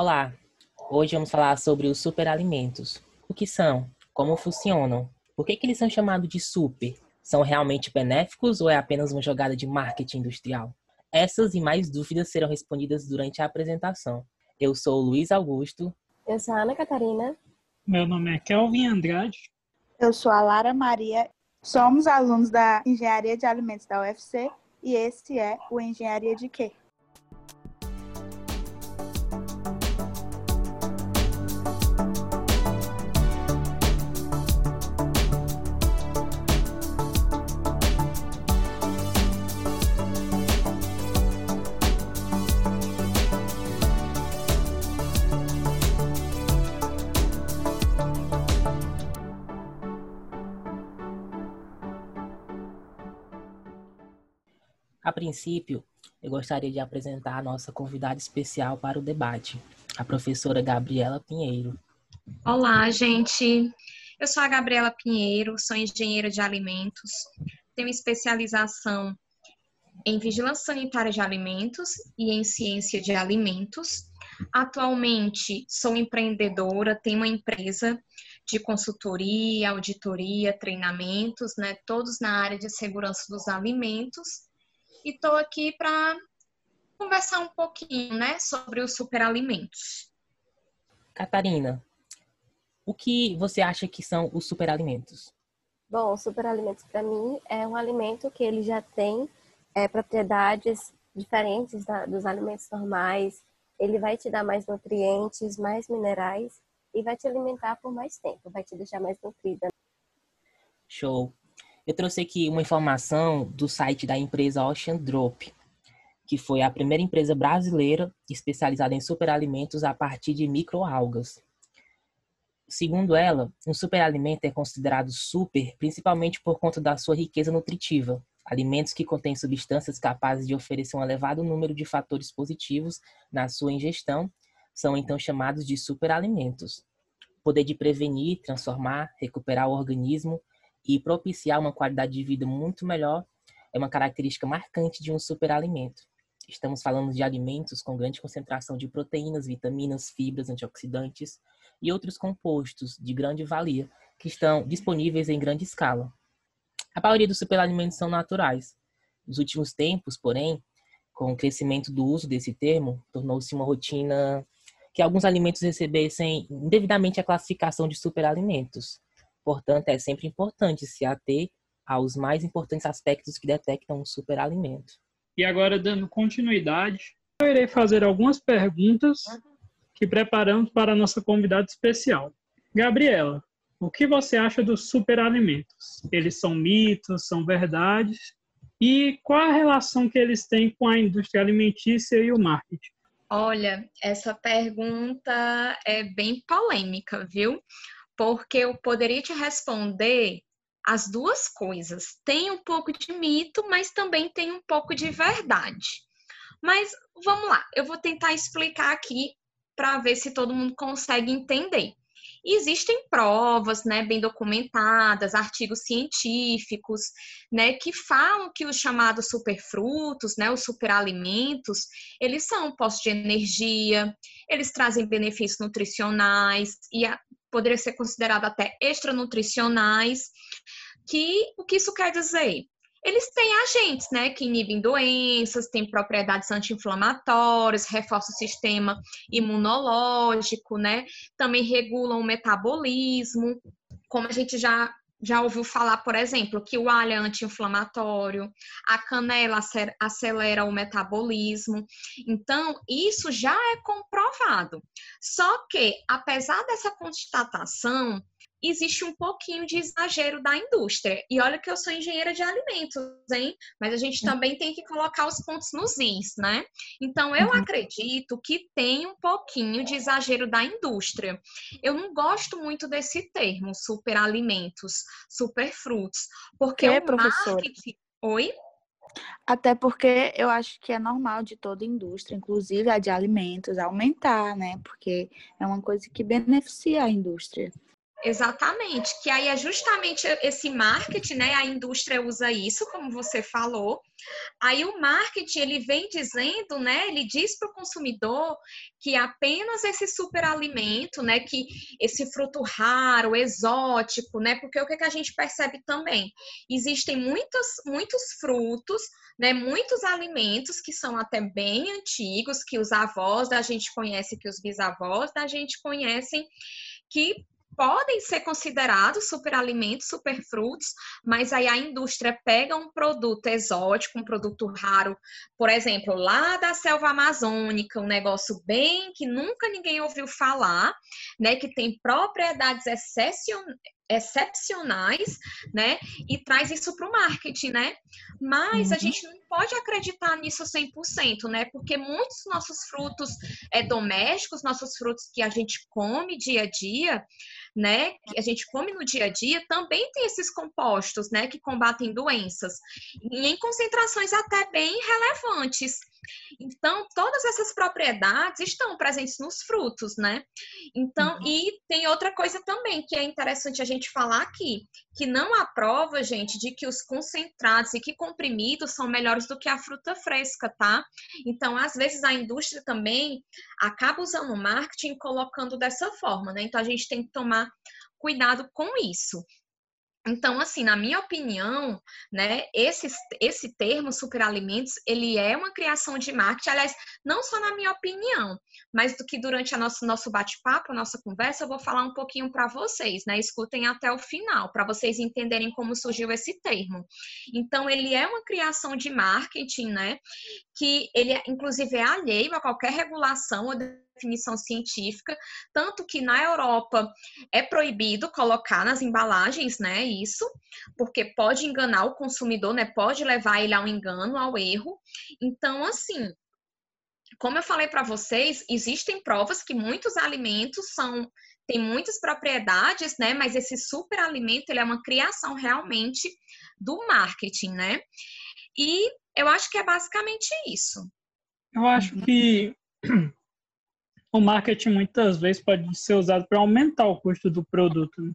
Olá, hoje vamos falar sobre os superalimentos. O que são? Como funcionam? Por que, que eles são chamados de super? São realmente benéficos ou é apenas uma jogada de marketing industrial? Essas e mais dúvidas serão respondidas durante a apresentação. Eu sou o Luiz Augusto. Eu sou a Ana Catarina. Meu nome é Kelvin Andrade. Eu sou a Lara Maria. Somos alunos da Engenharia de Alimentos da UFC e esse é o Engenharia de Quê? A princípio, eu gostaria de apresentar a nossa convidada especial para o debate, a professora Gabriela Pinheiro. Olá, gente. Eu sou a Gabriela Pinheiro, sou engenheira de alimentos, tenho especialização em vigilância sanitária de alimentos e em ciência de alimentos. Atualmente sou empreendedora, tenho uma empresa de consultoria, auditoria, treinamentos, né, todos na área de segurança dos alimentos e estou aqui para conversar um pouquinho, né, sobre os superalimentos. Catarina, o que você acha que são os superalimentos? Bom, superalimentos para mim é um alimento que ele já tem é, propriedades diferentes da, dos alimentos normais. Ele vai te dar mais nutrientes, mais minerais e vai te alimentar por mais tempo, vai te deixar mais nutrida. Show. Eu trouxe aqui uma informação do site da empresa Ocean Drop, que foi a primeira empresa brasileira especializada em superalimentos a partir de microalgas. Segundo ela, um superalimento é considerado super principalmente por conta da sua riqueza nutritiva. Alimentos que contêm substâncias capazes de oferecer um elevado número de fatores positivos na sua ingestão são então chamados de superalimentos. Poder de prevenir, transformar, recuperar o organismo e propiciar uma qualidade de vida muito melhor é uma característica marcante de um superalimento. Estamos falando de alimentos com grande concentração de proteínas, vitaminas, fibras, antioxidantes e outros compostos de grande valia que estão disponíveis em grande escala. A maioria dos superalimentos são naturais. Nos últimos tempos, porém, com o crescimento do uso desse termo, tornou-se uma rotina que alguns alimentos recebessem indevidamente a classificação de superalimentos, Portanto, é sempre importante se ater aos mais importantes aspectos que detectam um superalimento. E agora, dando continuidade, eu irei fazer algumas perguntas que preparamos para a nossa convidada especial. Gabriela, o que você acha dos superalimentos? Eles são mitos, são verdades? E qual a relação que eles têm com a indústria alimentícia e o marketing? Olha, essa pergunta é bem polêmica, viu? Porque eu poderia te responder as duas coisas. Tem um pouco de mito, mas também tem um pouco de verdade. Mas vamos lá, eu vou tentar explicar aqui para ver se todo mundo consegue entender. Existem provas, né, bem documentadas, artigos científicos, né, que falam que os chamados superfrutos, né, os superalimentos, eles são postos de energia, eles trazem benefícios nutricionais e poderia ser considerado até extranutricionais, que o que isso quer dizer? Eles têm agentes, né, que inibem doenças, têm propriedades anti-inflamatórias, reforçam o sistema imunológico, né, também regulam o metabolismo, como a gente já já ouviu falar, por exemplo, que o alho é anti-inflamatório, a canela acelera o metabolismo. Então, isso já é comprovado. Só que, apesar dessa constatação, existe um pouquinho de exagero da indústria. E olha que eu sou engenheira de alimentos, hein? Mas a gente hum. também tem que colocar os pontos nos is, né? Então, eu uhum. acredito que tem um pouquinho de exagero da indústria. Eu não gosto muito desse termo, superalimentos, superfrutos, porque que, o professora? marketing... Oi? Até porque eu acho que é normal de toda indústria, inclusive a de alimentos, aumentar, né? Porque é uma coisa que beneficia a indústria. Exatamente, que aí é justamente esse marketing, né? A indústria usa isso, como você falou. Aí o marketing ele vem dizendo, né? Ele diz para o consumidor que apenas esse superalimento, né? Que esse fruto raro, exótico, né? Porque o que, que a gente percebe também? Existem muitos, muitos frutos, né? Muitos alimentos que são até bem antigos, que os avós da gente conhecem, que os bisavós da gente conhecem, que podem ser considerados superalimentos, superfrutos, mas aí a indústria pega um produto exótico, um produto raro, por exemplo, lá da selva amazônica, um negócio bem que nunca ninguém ouviu falar, né, que tem propriedades excepcionais, né? E traz isso para o marketing, né? Mas uhum. a gente não pode acreditar nisso 100%, né? Porque muitos nossos frutos é, domésticos, nossos frutos que a gente come dia a dia, né? Que a gente come no dia a dia, também tem esses compostos, né? Que combatem doenças. E em concentrações até bem relevantes. Então, todas essas propriedades estão presentes nos frutos, né? Então, uhum. e tem outra coisa também que é interessante a gente falar aqui, que não há prova, gente, de que os concentrados e que comprimidos são melhores do que a fruta fresca, tá? Então, às vezes a indústria também acaba usando o marketing colocando dessa forma, né? Então, a gente tem que tomar cuidado com isso. Então, assim, na minha opinião, né, esse, esse termo superalimentos, ele é uma criação de marketing, aliás, não só na minha opinião, mas do que durante a nosso, nosso bate-papo, nossa conversa, eu vou falar um pouquinho para vocês, né, escutem até o final, para vocês entenderem como surgiu esse termo. Então, ele é uma criação de marketing, né, que ele, inclusive, é alheio a qualquer regulação ou definição científica, tanto que na Europa é proibido colocar nas embalagens, né, isso, porque pode enganar o consumidor, né, pode levar ele ao engano, ao erro. Então, assim, como eu falei para vocês, existem provas que muitos alimentos são têm muitas propriedades, né, mas esse superalimento ele é uma criação realmente do marketing, né? E eu acho que é basicamente isso. Eu acho que o marketing muitas vezes pode ser usado para aumentar o custo do produto. Né?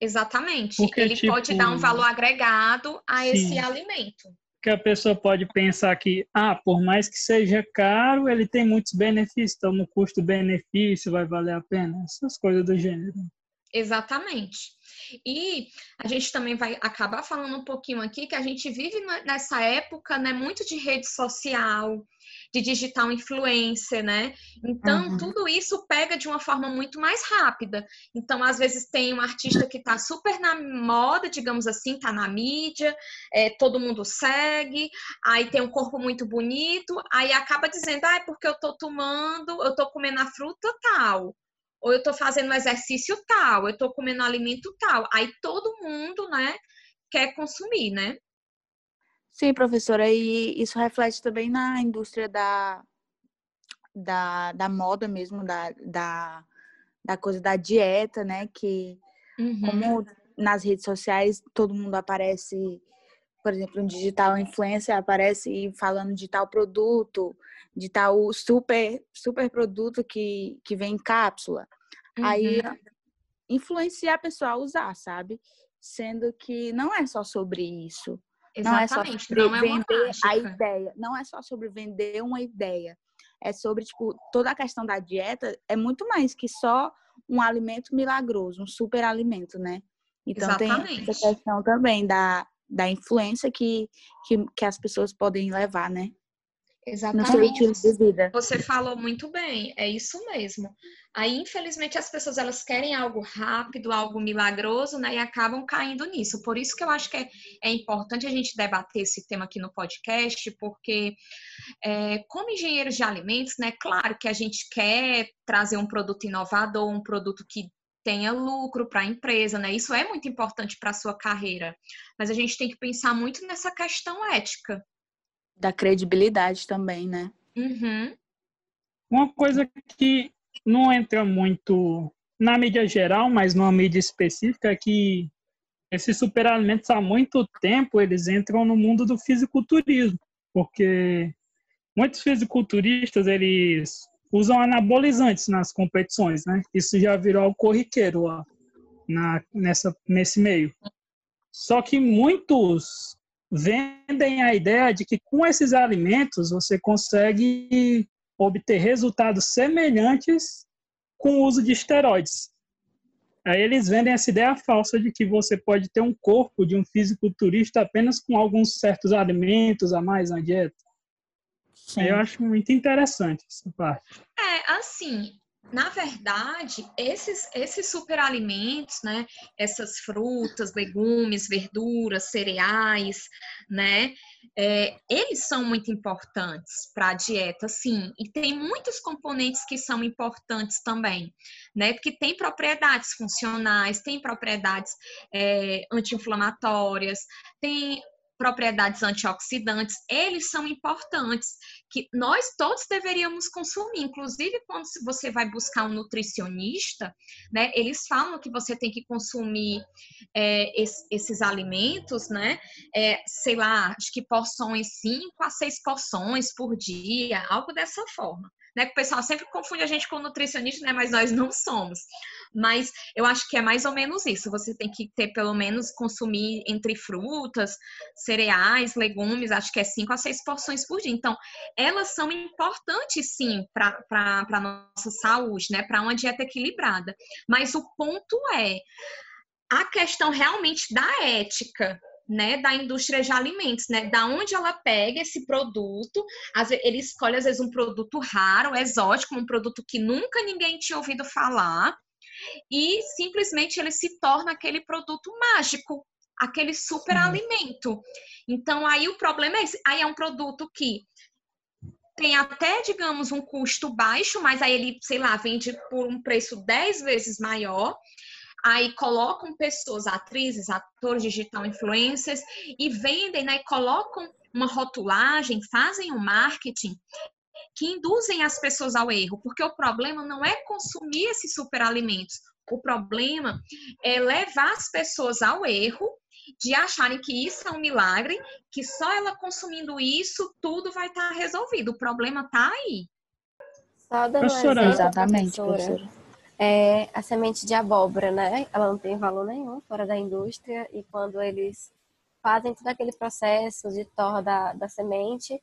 Exatamente. Porque, Ele tipo, pode dar um valor agregado a sim, esse alimento. Que a pessoa pode pensar que, ah, por mais que seja caro, ele tem muitos benefícios, então no custo-benefício vai valer a pena. Essas coisas do gênero. Exatamente. E a gente também vai acabar falando um pouquinho aqui que a gente vive nessa época, né, muito de rede social, de digital influencer, né? Então, uhum. tudo isso pega de uma forma muito mais rápida. Então, às vezes tem um artista que está super na moda, digamos assim, está na mídia, é, todo mundo segue, aí tem um corpo muito bonito, aí acaba dizendo, ah, é porque eu estou tomando, eu estou comendo a fruta tal ou eu estou fazendo um exercício tal, eu estou comendo alimento tal. Aí todo mundo, né, quer consumir, né? Sim, professora, e isso reflete também na indústria da, da, da moda mesmo, da, da, da coisa da dieta, né? Que uhum. como nas redes sociais todo mundo aparece, por exemplo, um digital influencer aparece falando de tal produto, de tal super, super produto que, que vem em cápsula. Uhum. Aí influenciar a pessoa a usar, sabe? Sendo que não é só sobre isso. Exatamente, não é só sobre não é vender a ideia. Não é só sobre vender uma ideia. É sobre, tipo, toda a questão da dieta é muito mais que só um alimento milagroso, um super alimento, né? Então Exatamente. tem essa questão também da, da influência que, que, que as pessoas podem levar, né? Exatamente. Você falou muito bem, é isso mesmo. Aí, infelizmente, as pessoas elas querem algo rápido, algo milagroso, né? E acabam caindo nisso. Por isso que eu acho que é, é importante a gente debater esse tema aqui no podcast, porque é, como engenheiros de alimentos, né? Claro que a gente quer trazer um produto inovador, um produto que tenha lucro para a empresa, né? Isso é muito importante para a sua carreira. Mas a gente tem que pensar muito nessa questão ética, da credibilidade também, né? Uhum. Uma coisa que não entra muito na mídia geral, mas numa mídia específica, é que esses superalimentos há muito tempo eles entram no mundo do fisiculturismo, porque muitos fisiculturistas eles usam anabolizantes nas competições, né? Isso já virou corriqueiro lá. na, nessa, nesse meio. Só que muitos vendem a ideia de que com esses alimentos você consegue obter resultados semelhantes com o uso de esteroides. Aí eles vendem essa ideia falsa de que você pode ter um corpo de um fisiculturista apenas com alguns certos alimentos a mais na dieta. Sim. Eu acho muito interessante essa parte. É, assim, na verdade, esses, esses superalimentos, né, essas frutas, legumes, verduras, cereais, né, é, eles são muito importantes para a dieta, sim. E tem muitos componentes que são importantes também, né, porque tem propriedades funcionais, tem propriedades é, anti-inflamatórias, tem propriedades antioxidantes, eles são importantes, que nós todos deveríamos consumir. Inclusive, quando você vai buscar um nutricionista, né, eles falam que você tem que consumir é, esses, esses, alimentos, né, é, sei lá, acho que porções, 5 a 6 porções por dia, algo dessa forma né? Que o pessoal sempre confunde a gente com nutricionista, né? Mas nós não somos. Mas eu acho que é mais ou menos isso. Você tem que ter, pelo menos, consumir entre frutas, cereais, legumes, acho que é cinco a seis porções por dia. Então, elas são importantes, sim, para a nossa saúde, né? Para uma dieta equilibrada. Mas o ponto é a questão realmente da ética, né, da indústria de alimentos, né, da onde ela pega esse produto, ele escolhe às vezes um produto raro, exótico, um produto que nunca ninguém tinha ouvido falar, e simplesmente ele se torna aquele produto mágico, aquele super alimento. Então aí o problema é esse, aí é um produto que tem até, digamos, um custo baixo, mas aí ele, sei lá, vende por um preço 10 vezes maior aí colocam pessoas, atrizes, atores, digital influencers e vendem, né, e colocam uma rotulagem, fazem um marketing que induzem as pessoas ao erro, porque o problema não é consumir esses superalimentos, o problema é levar as pessoas ao erro de acharem que isso é um milagre, que só ela consumindo isso tudo vai estar resolvido. O problema está aí. Só dando professora, exemplo, exatamente, professora. professora é a semente de abóbora, né? Ela não tem valor nenhum fora da indústria e quando eles fazem todo aquele processo de torra da, da semente,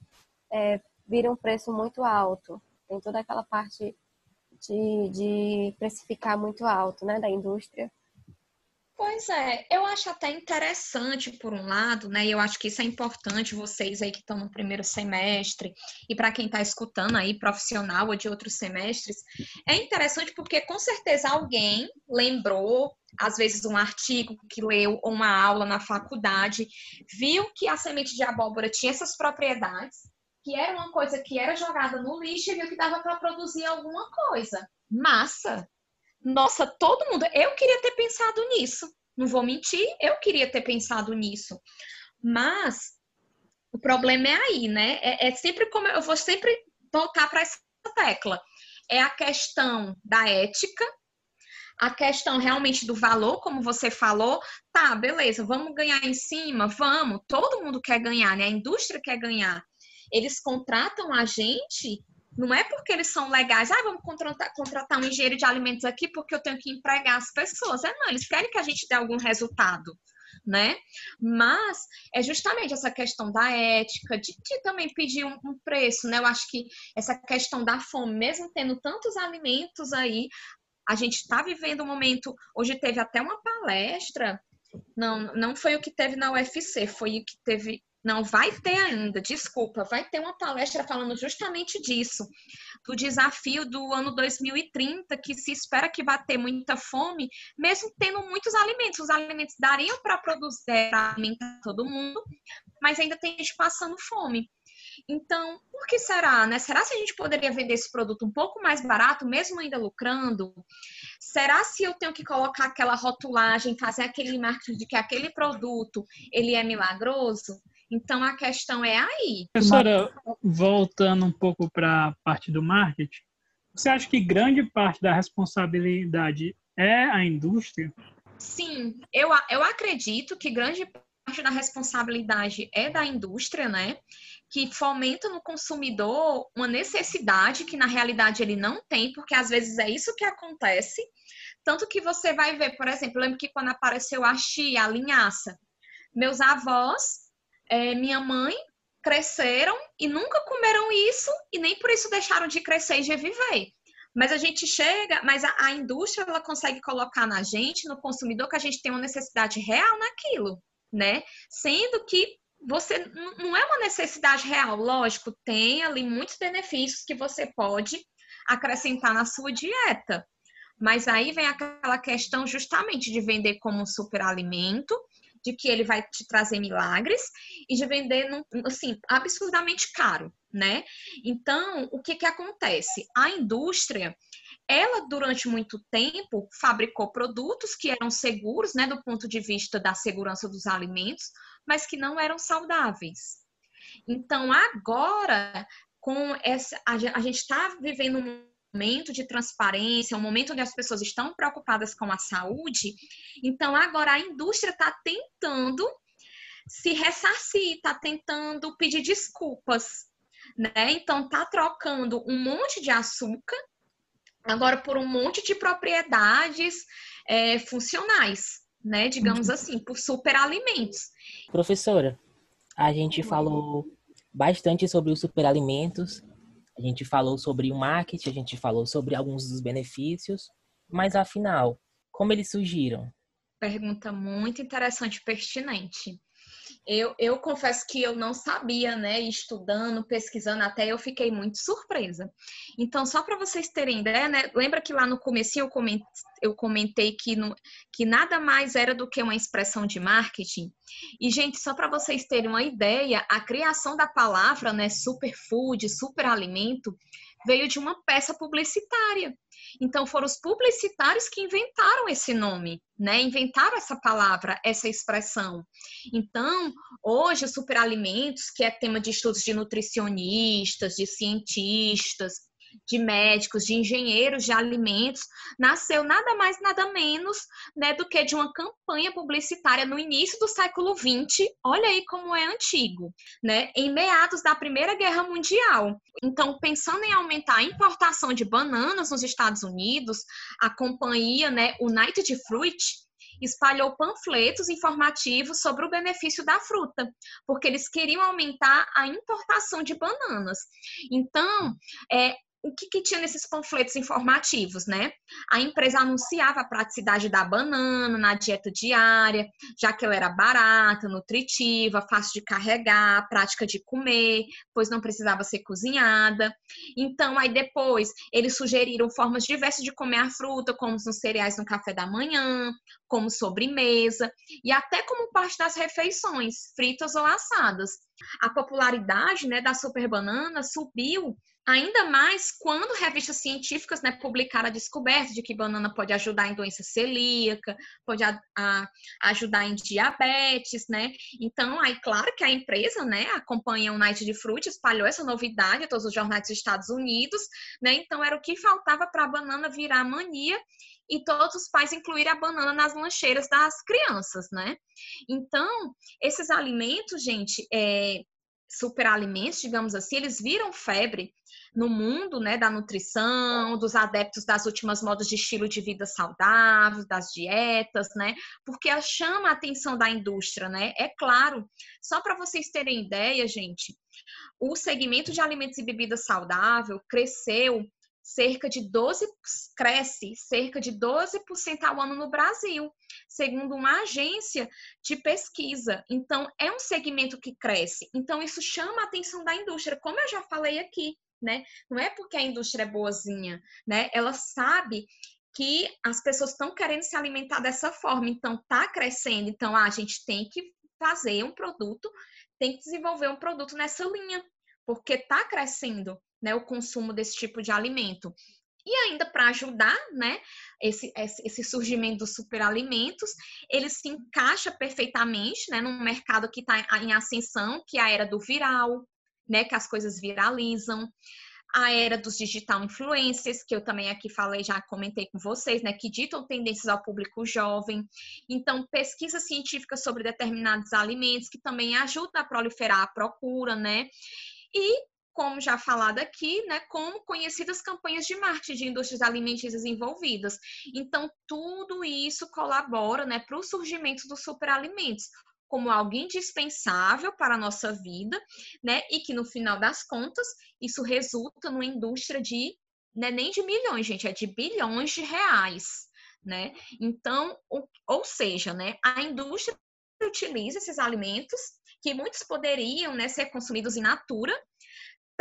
é, vira um preço muito alto. Tem toda aquela parte de, de precificar muito alto, né, da indústria. Pois é, eu acho até interessante por um lado, né? E eu acho que isso é importante vocês aí que estão no primeiro semestre e para quem está escutando aí profissional ou de outros semestres, é interessante porque com certeza alguém lembrou, às vezes um artigo que leu ou uma aula na faculdade, viu que a semente de abóbora tinha essas propriedades, que era uma coisa que era jogada no lixo e viu que dava para produzir alguma coisa. Massa, nossa, todo mundo. Eu queria ter pensado nisso. Não vou mentir, eu queria ter pensado nisso. Mas o problema é aí, né? É, é sempre como eu vou sempre voltar para essa tecla. É a questão da ética, a questão realmente do valor, como você falou, tá, beleza, vamos ganhar em cima, vamos, todo mundo quer ganhar, né? A indústria quer ganhar. Eles contratam a gente não é porque eles são legais, ah, vamos contratar, contratar um engenheiro de alimentos aqui porque eu tenho que empregar as pessoas. É não, eles querem que a gente dê algum resultado, né? Mas é justamente essa questão da ética, de, de também pedir um, um, preço, né? Eu acho que essa questão da fome, mesmo tendo tantos alimentos aí, a gente está vivendo um momento. Hoje teve até uma palestra, não, não foi o que teve na UFC, foi o que teve não, vai ter ainda, desculpa, vai ter uma palestra falando justamente disso, do desafio do ano 2030, que se espera que vá ter muita fome, mesmo tendo muitos alimentos. Os alimentos dariam para produzir, para alimentar todo mundo, mas ainda tem gente passando fome. Então, por que será, né? Será se a gente poderia vender esse produto um pouco mais barato, mesmo ainda lucrando? Será se eu tenho que colocar aquela rotulagem, fazer aquele marketing de que aquele produto ele é milagroso? Então a questão é aí. Professora, voltando um pouco para a parte do marketing, você acha que grande parte da responsabilidade é a indústria? Sim, eu, eu acredito que grande parte da responsabilidade é da indústria, né? que fomenta no consumidor uma necessidade que na realidade ele não tem, porque às vezes é isso que acontece. Tanto que você vai ver, por exemplo, lembro que quando apareceu a chia, a linhaça, meus avós, é, minha mãe, cresceram e nunca comeram isso e nem por isso deixaram de crescer e de viver. Mas a gente chega, mas a, a, indústria ela consegue colocar na gente, no consumidor, que a gente tem uma necessidade real naquilo, né? Sendo que você não é uma necessidade real, lógico, tem ali muitos benefícios que você pode acrescentar na sua dieta. Mas aí vem aquela questão justamente de vender como um superalimento, de que ele vai te trazer milagres e de vender assim absurdamente caro, né? Então, o que que acontece? A indústria ela durante muito tempo fabricou produtos que eram seguros, né, do ponto de vista da segurança dos alimentos, mas que não eram saudáveis. Então, agora com essa a gente está vivendo um momento de transparência, um momento onde as pessoas estão preocupadas com a saúde. Então, agora a indústria está tentando se ressarcir, está tentando pedir desculpas, né? Então, está trocando um monte de açúcar agora por um monte de propriedades é, funcionais, né? Digamos uhum. assim, por superalimentos. Professora, a gente falou bastante sobre os superalimentos a gente falou sobre o marketing, a gente falou sobre alguns dos benefícios, mas afinal, como eles surgiram? Pergunta muito interessante e pertinente. Eu, eu confesso que eu não sabia, né? Estudando, pesquisando, até eu fiquei muito surpresa. Então, só para vocês terem ideia, né? Lembra que lá no começo eu comentei, eu comentei que, no, que nada mais era do que uma expressão de marketing? E, gente, só para vocês terem uma ideia, a criação da palavra, né? Superfood, superalimento, veio de uma peça publicitária. Então foram os publicitários que inventaram esse nome, né? Inventaram essa palavra, essa expressão. Então, hoje superalimentos, que é tema de estudos de nutricionistas, de cientistas, de médicos, de engenheiros de alimentos, nasceu nada mais, nada menos né, do que de uma campanha publicitária no início do século XX. Olha aí como é antigo, né? Em meados da Primeira Guerra Mundial. Então, pensando em aumentar a importação de bananas nos Estados Unidos, a companhia, né, United Fruit, espalhou panfletos informativos sobre o benefício da fruta, porque eles queriam aumentar a importação de bananas. Então, é, o que, que, tinha nesses panfletos informativos, né? A empresa anunciava a praticidade da banana na dieta diária, já que ela era barata, nutritiva, fácil de carregar, prática de comer, pois não precisava ser cozinhada. Então, aí depois, eles sugeriram formas diversas de comer a fruta, como nos cereais no café da manhã, como sobremesa, e até como parte das refeições, fritas ou assadas. A popularidade né, da super banana subiu Ainda mais quando revistas científicas né, publicaram a descoberta de que banana pode ajudar em doença celíaca, pode a, a, ajudar em diabetes, né? Então, aí, claro que a empresa, né, a companhia United Fruit, espalhou essa novidade a todos os jornais dos Estados Unidos, né? Então, era o que faltava para a banana virar mania e todos os pais incluírem a banana nas lancheiras das crianças, né? Então, esses alimentos, gente, é, superalimentos, digamos assim, eles viram febre no mundo né, da nutrição, dos adeptos das últimas modas de estilo de vida saudável, das dietas, né? Porque chama a atenção da indústria, né? É claro. Só para vocês terem ideia, gente, o segmento de alimentos e bebidas saudável cresceu cerca de 12 cresce cerca de 12% ao ano no Brasil, segundo uma agência de pesquisa. Então, é um segmento que cresce. Então, isso chama a atenção da indústria, como eu já falei aqui, né? Não é porque a indústria é boazinha, né? Ela sabe que as pessoas estão querendo se alimentar dessa forma, então tá crescendo. Então, ah, a gente tem que fazer um produto, tem que desenvolver um produto nessa linha, porque tá crescendo né, o consumo desse tipo de alimento. E ainda para ajudar, né, esse, esse surgimento dos superalimentos, ele se encaixa perfeitamente, né, num mercado que está em ascensão, que é a era do viral, né, que as coisas viralizam. a era dos digital influencers, que eu também aqui falei, já comentei com vocês, né, que ditam tendências ao público jovem. Então, pesquisa científica sobre determinados alimentos, que também ajuda a proliferar a procura, né? E como já falado aqui, né, como conhecidas campanhas de marketing de indústrias alimentícias envolvidas. Então, tudo isso colabora né, para o surgimento dos superalimentos, como algo indispensável para a nossa vida, né, e que no final das contas, isso resulta numa indústria de, né, nem de milhões, gente, é de bilhões de reais, né? Então, ou, ou seja, né, a indústria utiliza esses alimentos que muitos poderiam né, ser consumidos in natura,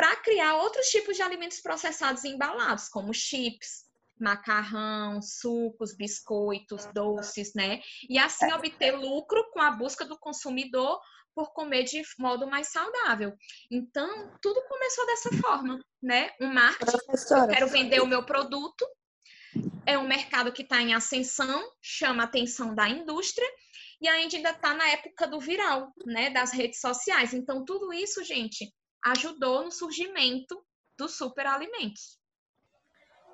para criar outros tipos de alimentos processados e embalados, como chips, macarrão, sucos, biscoitos, doces, né? E assim obter lucro com a busca do consumidor por comer de modo mais saudável. Então, tudo começou dessa forma, né? Um marketing, eu quero vender o meu produto, é um mercado que está em ascensão, chama a atenção da indústria, e ainda está na época do viral, né? Das redes sociais. Então, tudo isso, gente, ajudou no surgimento dos superalimentos.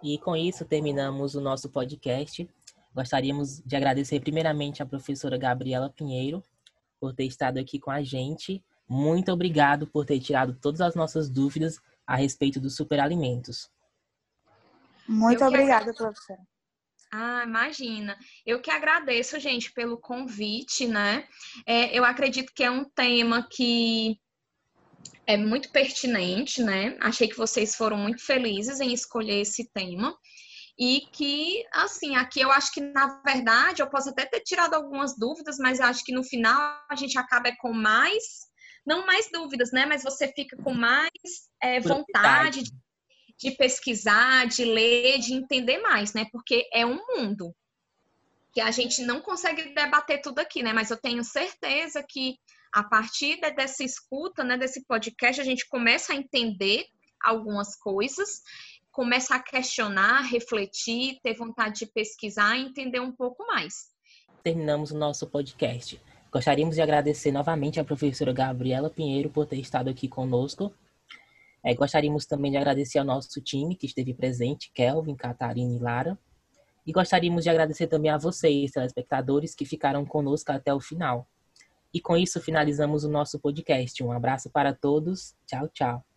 E com isso terminamos o nosso podcast. Gostaríamos de agradecer primeiramente à professora Gabriela Pinheiro por ter estado aqui com a gente. Muito obrigado por ter tirado todas as nossas dúvidas a respeito dos superalimentos. Muito Eu obrigada, que... professora. Ah, imagina. Eu que agradeço, gente, pelo convite, né? É, eu acredito que é um tema que é muito pertinente, né? Achei que vocês foram muito felizes em escolher esse tema. E que, assim, aqui eu acho que, na verdade, eu posso até ter tirado algumas dúvidas, mas eu acho que no final a gente acaba com mais, não mais dúvidas, né? Mas você fica com mais é, vontade de, de pesquisar, de ler, de entender mais, né? Porque é um mundo que a gente não consegue debater tudo aqui, né? Mas eu tenho certeza que a partir dessa escuta, né, desse podcast, a gente começa a entender algumas coisas, começa a questionar, refletir, ter vontade de pesquisar e entender um pouco mais. Terminamos o nosso podcast. Gostaríamos de agradecer novamente à professora Gabriela Pinheiro por ter estado aqui conosco. É, gostaríamos também de agradecer ao nosso time que esteve presente, Kelvin, Catarina e Lara. E gostaríamos de agradecer também a vocês, telespectadores, que ficaram conosco até o final. E com isso finalizamos o nosso podcast. Um abraço para todos. Tchau, tchau.